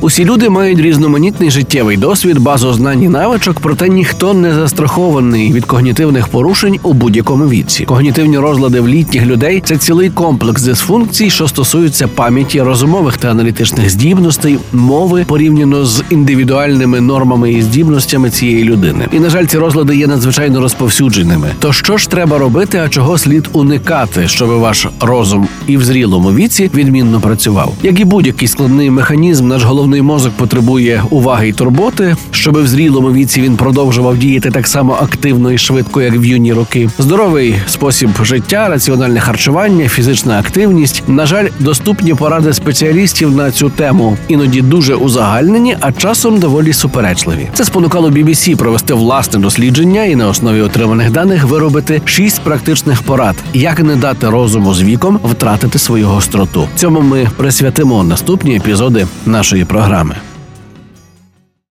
Усі люди мають різноманітний життєвий досвід, базу знань і навичок, проте ніхто не застрахований від когнітивних порушень у будь-якому віці. Когнітивні розлади в літніх людей це цілий комплекс дисфункцій, що стосуються пам'яті, розумових та аналітичних здібностей, мови порівняно з індивідуальними нормами і здібностями цієї людини. І на жаль, ці розлади є надзвичайно розповсюдженими. То що ж треба робити, а чого слід уникати, щоб ваш розум і в зрілому віці відмінно працював? Як і будь-який складний механізм, наш головний мозок потребує уваги й турботи, щоб в зрілому віці він продовжував діяти так само активно і швидко, як в юні роки. Здоровий спосіб життя, раціональне харчування, фізична активність. На жаль, доступні поради спеціалістів на цю тему іноді дуже узагальнені, а часом доволі суперечливі. Це спонукало BBC провести власне дослідження і на основі отриманих даних виробити шість практичних порад, як не дати розуму з віком втратити свою гостроту. Цьому ми присвятимо наступні епізоди нашої програми.